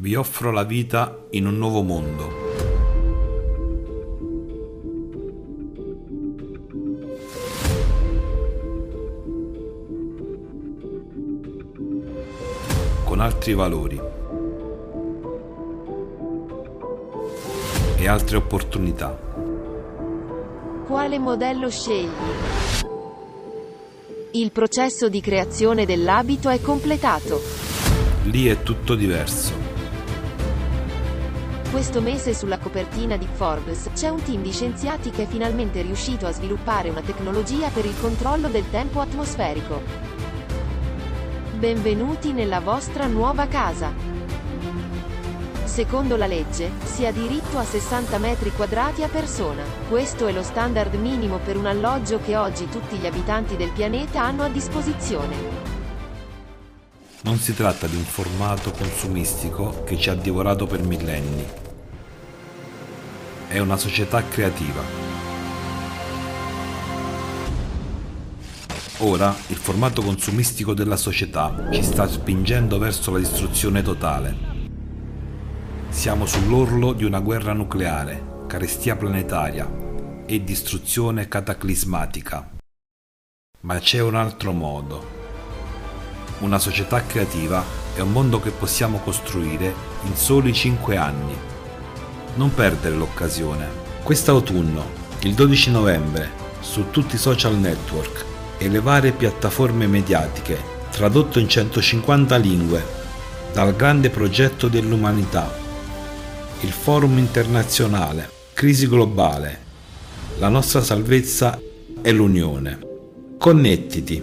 Vi offro la vita in un nuovo mondo. Con altri valori. E altre opportunità. Quale modello scegli? Il processo di creazione dell'abito è completato. Lì è tutto diverso. Questo mese sulla copertina di Forbes c'è un team di scienziati che è finalmente riuscito a sviluppare una tecnologia per il controllo del tempo atmosferico. Benvenuti nella vostra nuova casa. Secondo la legge, si ha diritto a 60 metri quadrati a persona. Questo è lo standard minimo per un alloggio che oggi tutti gli abitanti del pianeta hanno a disposizione. Non si tratta di un formato consumistico che ci ha divorato per millenni. È una società creativa. Ora il formato consumistico della società ci sta spingendo verso la distruzione totale. Siamo sull'orlo di una guerra nucleare, carestia planetaria e distruzione cataclismatica. Ma c'è un altro modo. Una società creativa è un mondo che possiamo costruire in soli 5 anni. Non perdere l'occasione. Quest'autunno, il 12 novembre, su tutti i social network e le varie piattaforme mediatiche, tradotto in 150 lingue, dal grande progetto dell'umanità, il forum internazionale, crisi globale, la nostra salvezza è l'unione. Connettiti